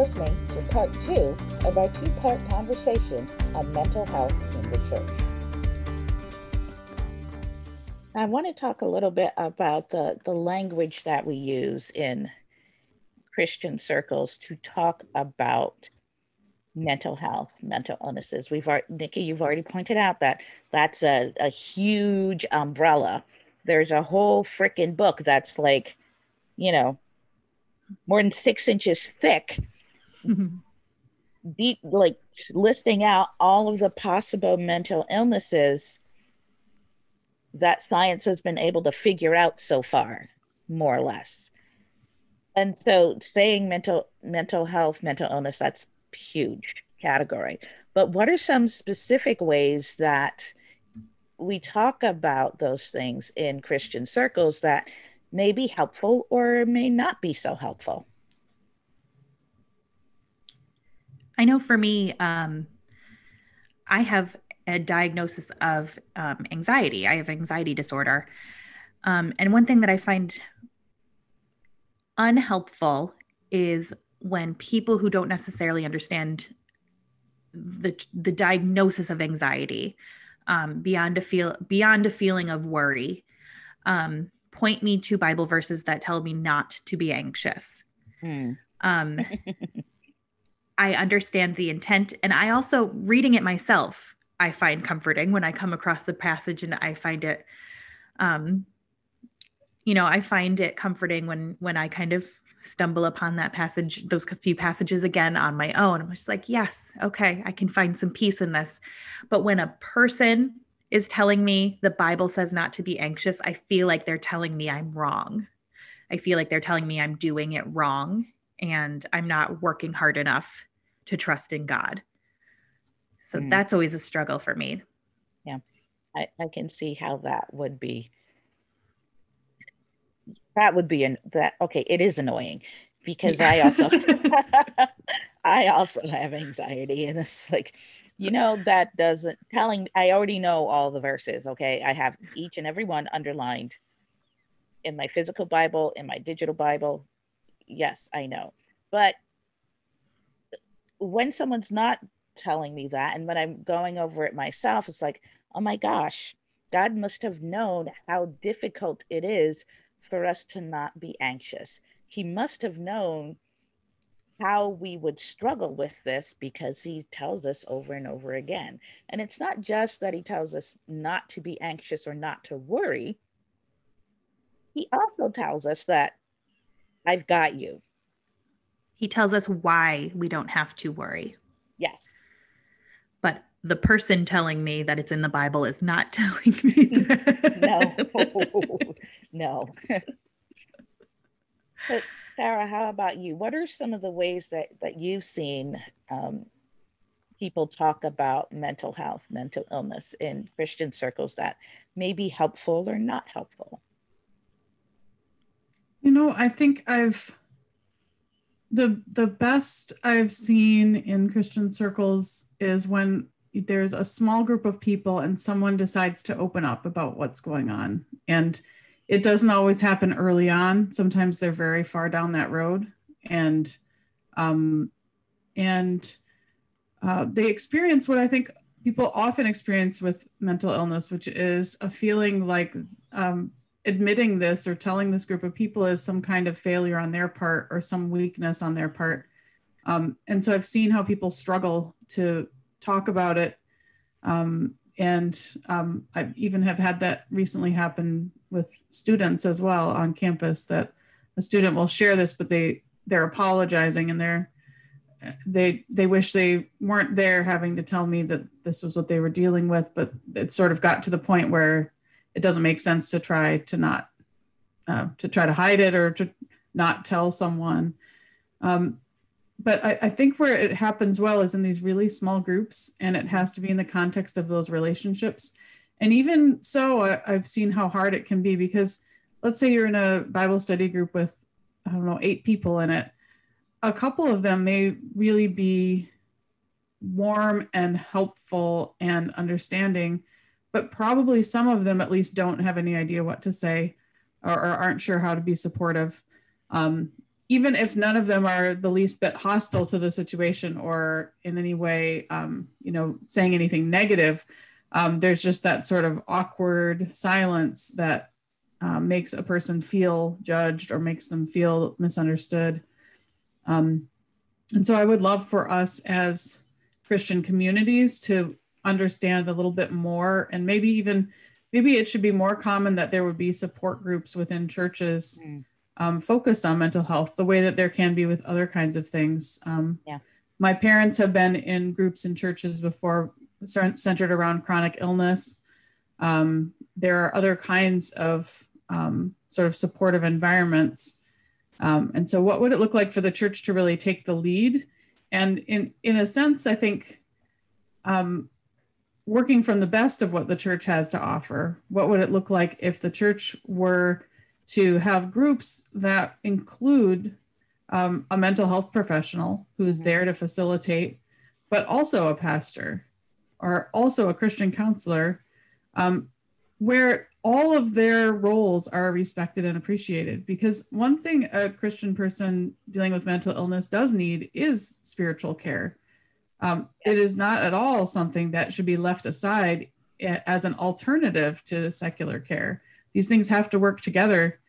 listening to part two of our two part conversation on mental health in the church. I want to talk a little bit about the, the language that we use in Christian circles to talk about mental health, mental illnesses. We've already, Nikki, you've already pointed out that that's a, a huge umbrella. There's a whole freaking book that's like, you know, more than six inches thick, like listing out all of the possible mental illnesses that science has been able to figure out so far, more or less. And so saying mental mental health, mental illness, that's huge category. But what are some specific ways that we talk about those things in Christian circles that may be helpful or may not be so helpful? I know for me, um, I have a diagnosis of um, anxiety. I have anxiety disorder. Um, and one thing that I find unhelpful is when people who don't necessarily understand the the diagnosis of anxiety um, beyond a feel beyond a feeling of worry um, point me to bible verses that tell me not to be anxious hmm. um, i understand the intent and i also reading it myself i find comforting when i come across the passage and i find it um, you know i find it comforting when when i kind of stumble upon that passage, those few passages again on my own. I'm just like, yes, okay, I can find some peace in this. But when a person is telling me the Bible says not to be anxious, I feel like they're telling me I'm wrong. I feel like they're telling me I'm doing it wrong and I'm not working hard enough to trust in God. So mm. that's always a struggle for me. Yeah, I, I can see how that would be that would be an that okay it is annoying because i also i also have anxiety and it's like you know that doesn't telling i already know all the verses okay i have each and every one underlined in my physical bible in my digital bible yes i know but when someone's not telling me that and when i'm going over it myself it's like oh my gosh god must have known how difficult it is for us to not be anxious. He must have known how we would struggle with this because he tells us over and over again. And it's not just that he tells us not to be anxious or not to worry, he also tells us that I've got you. He tells us why we don't have to worry. Yes. But the person telling me that it's in the Bible is not telling me that. no. no. but Sarah, how about you? What are some of the ways that that you've seen um, people talk about mental health, mental illness in Christian circles that may be helpful or not helpful? You know, I think I've the the best I've seen in Christian circles is when there's a small group of people and someone decides to open up about what's going on and it doesn't always happen early on. Sometimes they're very far down that road, and um, and uh, they experience what I think people often experience with mental illness, which is a feeling like um, admitting this or telling this group of people is some kind of failure on their part or some weakness on their part. Um, and so I've seen how people struggle to talk about it. Um, and um, I even have had that recently happen with students as well on campus that a student will share this, but they they're apologizing and they're they they wish they weren't there having to tell me that this was what they were dealing with, but it sort of got to the point where it doesn't make sense to try to not uh, to try to hide it or to not tell someone. Um, but I, I, think where it happens well is in these really small groups, and it has to be in the context of those relationships. And even so, I, I've seen how hard it can be because let's say you're in a Bible study group with, I don't know, eight people in it. A couple of them may really be warm and helpful and understanding, but probably some of them at least don't have any idea what to say or, or aren't sure how to be supportive. Um, even if none of them are the least bit hostile to the situation or in any way, um, you know, saying anything negative, um, there's just that sort of awkward silence that uh, makes a person feel judged or makes them feel misunderstood. Um, and so I would love for us as Christian communities to understand a little bit more and maybe even maybe it should be more common that there would be support groups within churches mm um, focused on mental health the way that there can be with other kinds of things. Um, yeah. My parents have been in groups in churches before centered around chronic illness. Um, there are other kinds of um, sort of supportive environments. Um, and so, what would it look like for the church to really take the lead? And in, in a sense, I think um, working from the best of what the church has to offer, what would it look like if the church were to have groups that include um, a mental health professional who's there to facilitate, but also a pastor or also a Christian counselor, um, where all of their roles are respected and appreciated. Because one thing a Christian person dealing with mental illness does need is spiritual care. Um, it is not at all something that should be left aside as an alternative to secular care. These things have to work together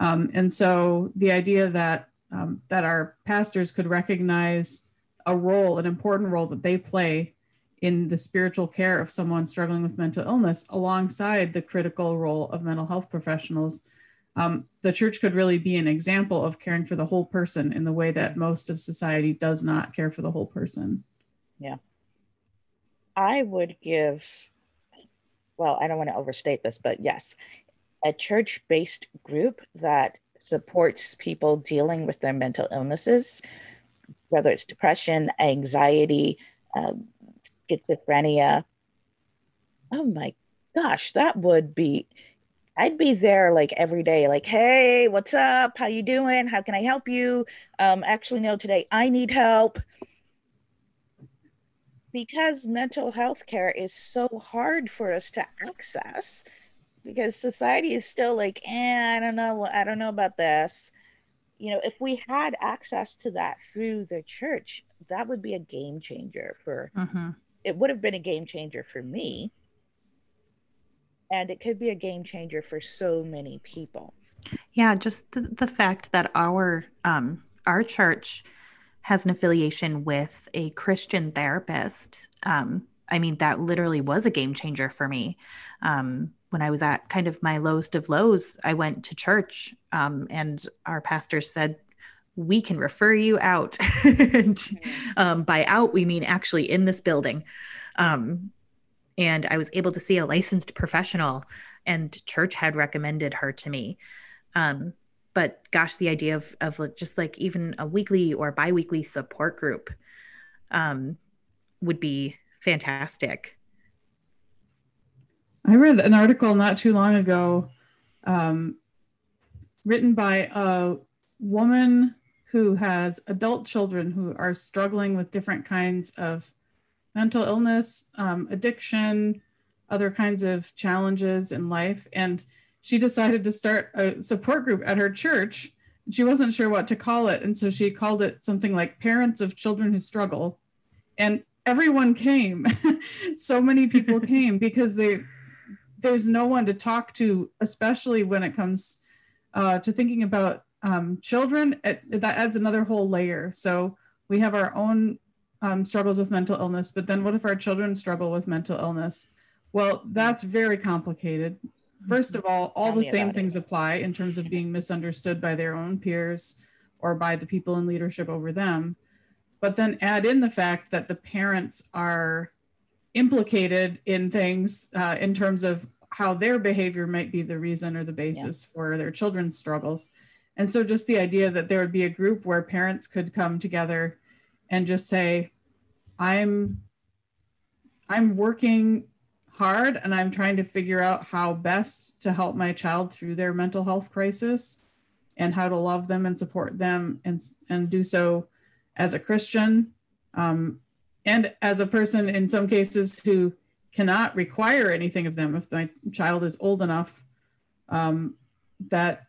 um, and so the idea that um, that our pastors could recognize a role, an important role that they play in the spiritual care of someone struggling with mental illness, alongside the critical role of mental health professionals, um, the church could really be an example of caring for the whole person in the way that most of society does not care for the whole person. Yeah. I would give, well, I don't want to overstate this, but yes, a church based group that supports people dealing with their mental illnesses, whether it's depression, anxiety, um, schizophrenia. Oh my gosh, that would be. I'd be there like every day, like, hey, what's up? How you doing? How can I help you? Um, actually, no, today I need help because mental health care is so hard for us to access because society is still like, eh, I don't know, I don't know about this. You know, if we had access to that through the church, that would be a game changer for. Mm-hmm. It would have been a game changer for me, and it could be a game changer for so many people. Yeah, just the, the fact that our um, our church has an affiliation with a Christian therapist. Um, I mean, that literally was a game changer for me. Um, when I was at kind of my lowest of lows, I went to church um, and our pastor said, we can refer you out. um, by out, we mean actually in this building. Um, and I was able to see a licensed professional, and church had recommended her to me. Um, but gosh, the idea of, of just like even a weekly or biweekly support group um, would be fantastic. I read an article not too long ago um, written by a woman who has adult children who are struggling with different kinds of mental illness, um, addiction, other kinds of challenges in life. And she decided to start a support group at her church. She wasn't sure what to call it. And so she called it something like Parents of Children Who Struggle. And everyone came. so many people came because they there's no one to talk to, especially when it comes uh, to thinking about um, children. It, that adds another whole layer. So we have our own um, struggles with mental illness, but then what if our children struggle with mental illness? Well, that's very complicated. First of all, all the same things it. apply in terms of being misunderstood by their own peers or by the people in leadership over them. But then add in the fact that the parents are implicated in things uh, in terms of how their behavior might be the reason or the basis yeah. for their children's struggles. And so, just the idea that there would be a group where parents could come together and just say, I'm I'm working hard and I'm trying to figure out how best to help my child through their mental health crisis and how to love them and support them and, and do so as a Christian um, and as a person in some cases who cannot require anything of them if my child is old enough um, that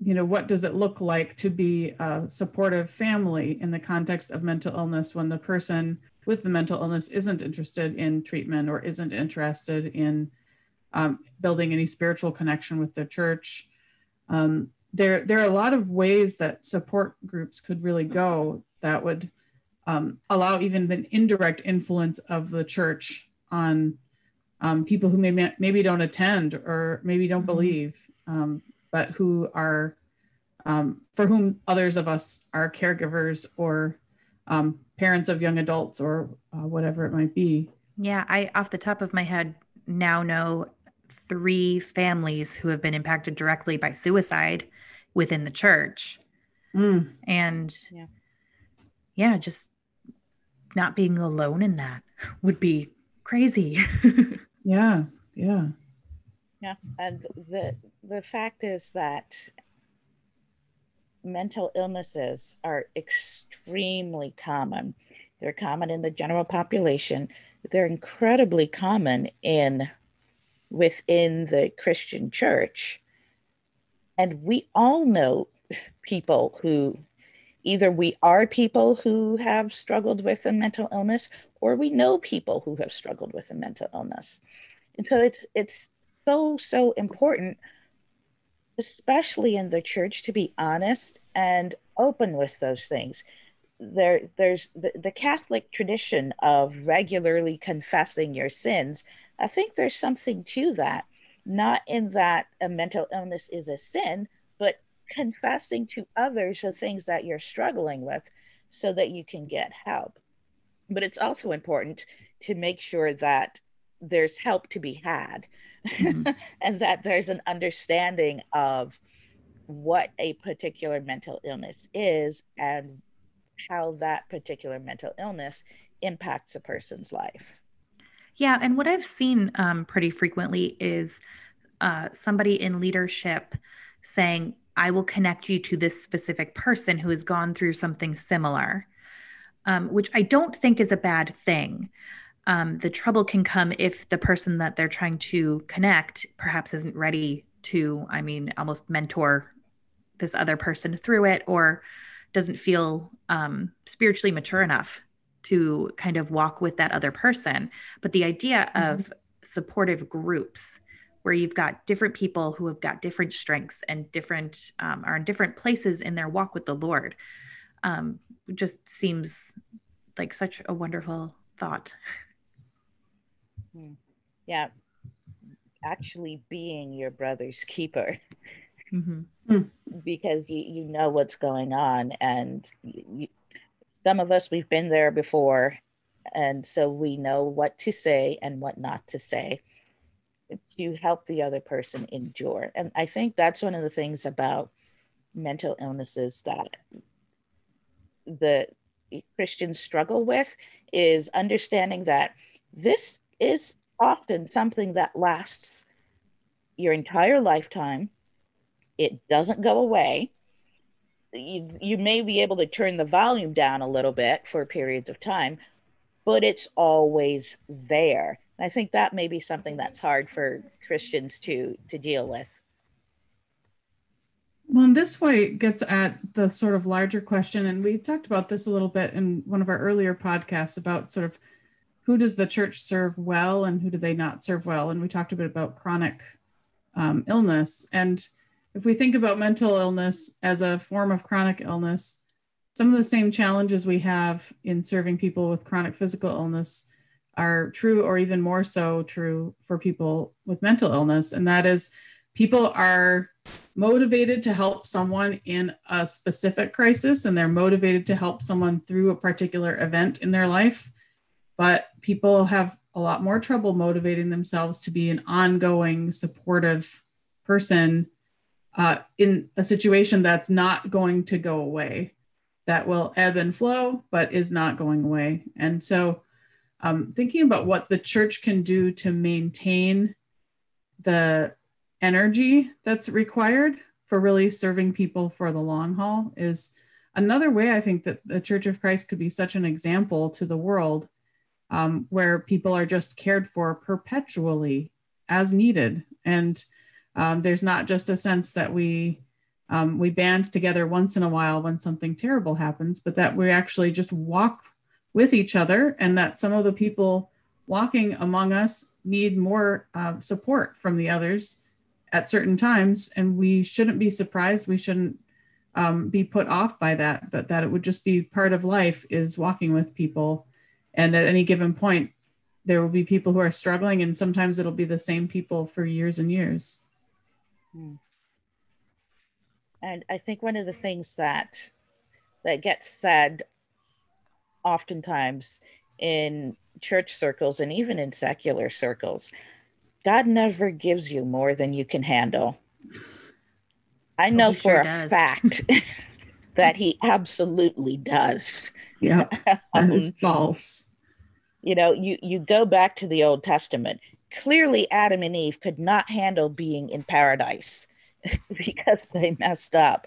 you know, what does it look like to be a supportive family in the context of mental illness when the person with the mental illness isn't interested in treatment or isn't interested in um, building any spiritual connection with the church? Um, there, there are a lot of ways that support groups could really go that would um, allow even the indirect influence of the church on um, people who may, maybe don't attend or maybe don't mm-hmm. believe um, but who are um, for whom others of us are caregivers or um, parents of young adults or uh, whatever it might be. Yeah, I off the top of my head now know three families who have been impacted directly by suicide within the church. Mm. And yeah. yeah, just not being alone in that would be crazy. yeah, yeah. Yeah, and the the fact is that mental illnesses are extremely common. They're common in the general population. They're incredibly common in within the Christian church. And we all know people who either we are people who have struggled with a mental illness or we know people who have struggled with a mental illness. And so it's it's so so important especially in the church, to be honest and open with those things. There, there's the, the Catholic tradition of regularly confessing your sins. I think there's something to that, not in that a mental illness is a sin, but confessing to others the things that you're struggling with so that you can get help. But it's also important to make sure that there's help to be had mm-hmm. and that there's an understanding of what a particular mental illness is and how that particular mental illness impacts a person's life. Yeah, and what I've seen um, pretty frequently is uh, somebody in leadership saying, I will connect you to this specific person who has gone through something similar, um, which I don't think is a bad thing um, the trouble can come if the person that they're trying to connect perhaps isn't ready to, I mean, almost mentor this other person through it or doesn't feel um, spiritually mature enough to kind of walk with that other person. But the idea mm-hmm. of supportive groups where you've got different people who have got different strengths and different um, are in different places in their walk with the Lord um, just seems like such a wonderful thought. Hmm. Yeah, actually being your brother's keeper. Mm-hmm. Hmm. because you, you know what's going on and you, some of us we've been there before and so we know what to say and what not to say to help the other person endure and i think that's one of the things about mental illnesses that the christians struggle with is understanding that this is often something that lasts your entire lifetime. It doesn't go away. You, you may be able to turn the volume down a little bit for periods of time, but it's always there. And I think that may be something that's hard for Christians to to deal with. Well, in this way gets at the sort of larger question, and we talked about this a little bit in one of our earlier podcasts about sort of who does the church serve well and who do they not serve well? And we talked a bit about chronic um, illness. And if we think about mental illness as a form of chronic illness, some of the same challenges we have in serving people with chronic physical illness are true, or even more so true for people with mental illness. And that is, people are motivated to help someone in a specific crisis, and they're motivated to help someone through a particular event in their life but people have a lot more trouble motivating themselves to be an ongoing supportive person uh, in a situation that's not going to go away that will ebb and flow but is not going away. And so um, thinking about what the church can do to maintain the energy that's required for really serving people for the long haul is another way i think that the church of christ could be such an example to the world um, where people are just cared for perpetually as needed. And um, there's not just a sense that we um, we band together once in a while when something terrible happens, but that we actually just walk with each other and that some of the people walking among us need more uh, support from the others at certain times. And we shouldn't be surprised. We shouldn't um, be put off by that, but that it would just be part of life is walking with people. And at any given point, there will be people who are struggling, and sometimes it'll be the same people for years and years. Hmm. And I think one of the things that that gets said oftentimes in church circles and even in secular circles, God never gives you more than you can handle. I know for sure a does. fact that he absolutely does. Yeah, that is false. You know, you you go back to the Old Testament. Clearly, Adam and Eve could not handle being in paradise because they messed up.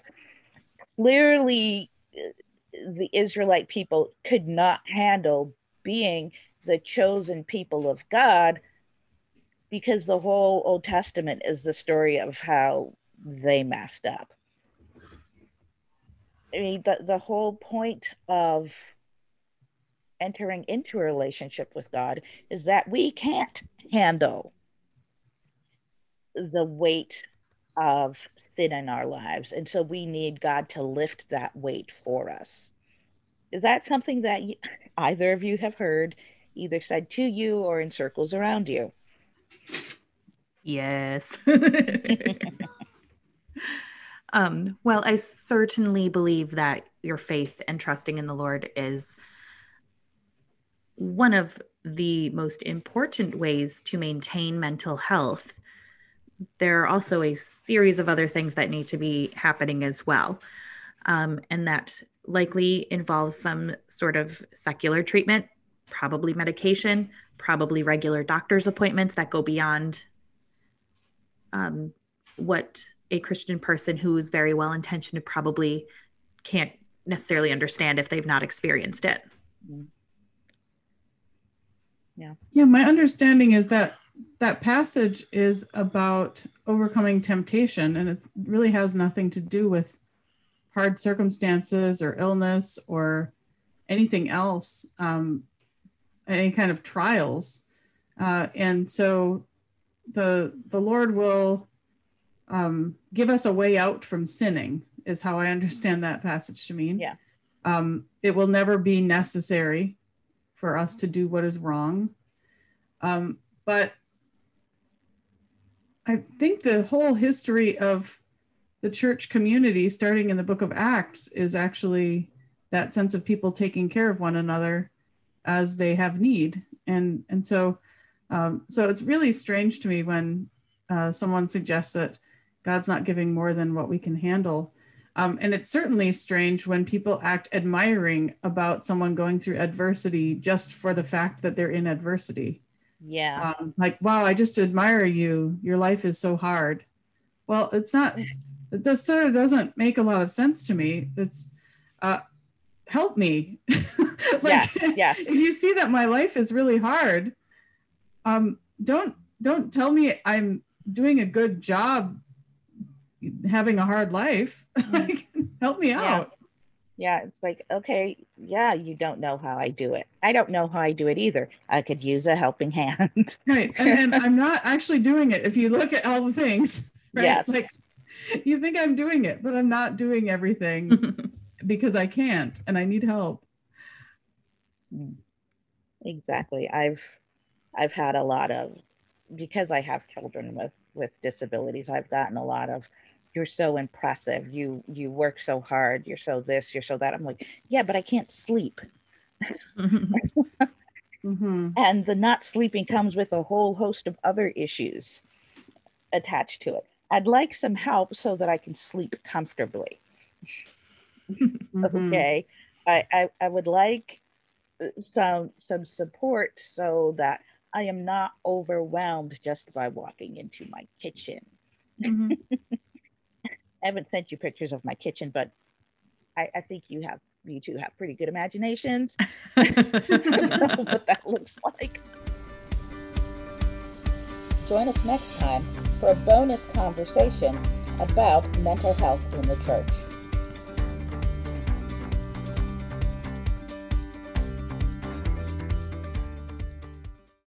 Clearly, the Israelite people could not handle being the chosen people of God because the whole Old Testament is the story of how they messed up. I mean, the, the whole point of entering into a relationship with God is that we can't handle the weight of sin in our lives. And so we need God to lift that weight for us. Is that something that either of you have heard, either said to you or in circles around you? Yes. um, well, I certainly believe that your faith and trusting in the Lord is one of the most important ways to maintain mental health there are also a series of other things that need to be happening as well. Um, and that likely involves some sort of secular treatment, probably medication, probably regular doctor's appointments that go beyond um, what a Christian person who is very well intentioned probably can't necessarily understand if they've not experienced it. Yeah. Yeah. My understanding is that that passage is about overcoming temptation and it really has nothing to do with hard circumstances or illness or anything else um, any kind of trials uh, and so the the lord will um, give us a way out from sinning is how i understand that passage to mean yeah um, it will never be necessary for us to do what is wrong um, but I think the whole history of the church community, starting in the book of Acts, is actually that sense of people taking care of one another as they have need. And, and so, um, so it's really strange to me when uh, someone suggests that God's not giving more than what we can handle. Um, and it's certainly strange when people act admiring about someone going through adversity just for the fact that they're in adversity. Yeah. Um, like, wow, I just admire you. Your life is so hard. Well, it's not, it just sort of doesn't make a lot of sense to me. It's, uh, help me. like, yes, yes. If you see that my life is really hard, um, don't, don't tell me I'm doing a good job having a hard life. Like, help me out. Yeah it's like okay yeah you don't know how i do it. I don't know how i do it either. I could use a helping hand. Right and, and i'm not actually doing it if you look at all the things right? yes. Like you think i'm doing it but i'm not doing everything because i can't and i need help. Exactly. I've i've had a lot of because i have children with with disabilities i've gotten a lot of you're so impressive. You you work so hard. You're so this you're so that. I'm like yeah but i can't sleep. Mm-hmm. and the not sleeping comes with a whole host of other issues attached to it. I'd like some help so that i can sleep comfortably. Mm-hmm. okay. I, I i would like uh, some some support so that i am not overwhelmed just by walking into my kitchen. Mm-hmm. I haven't sent you pictures of my kitchen, but I, I think you have you two have pretty good imaginations what that looks like. Join us next time for a bonus conversation about mental health in the church.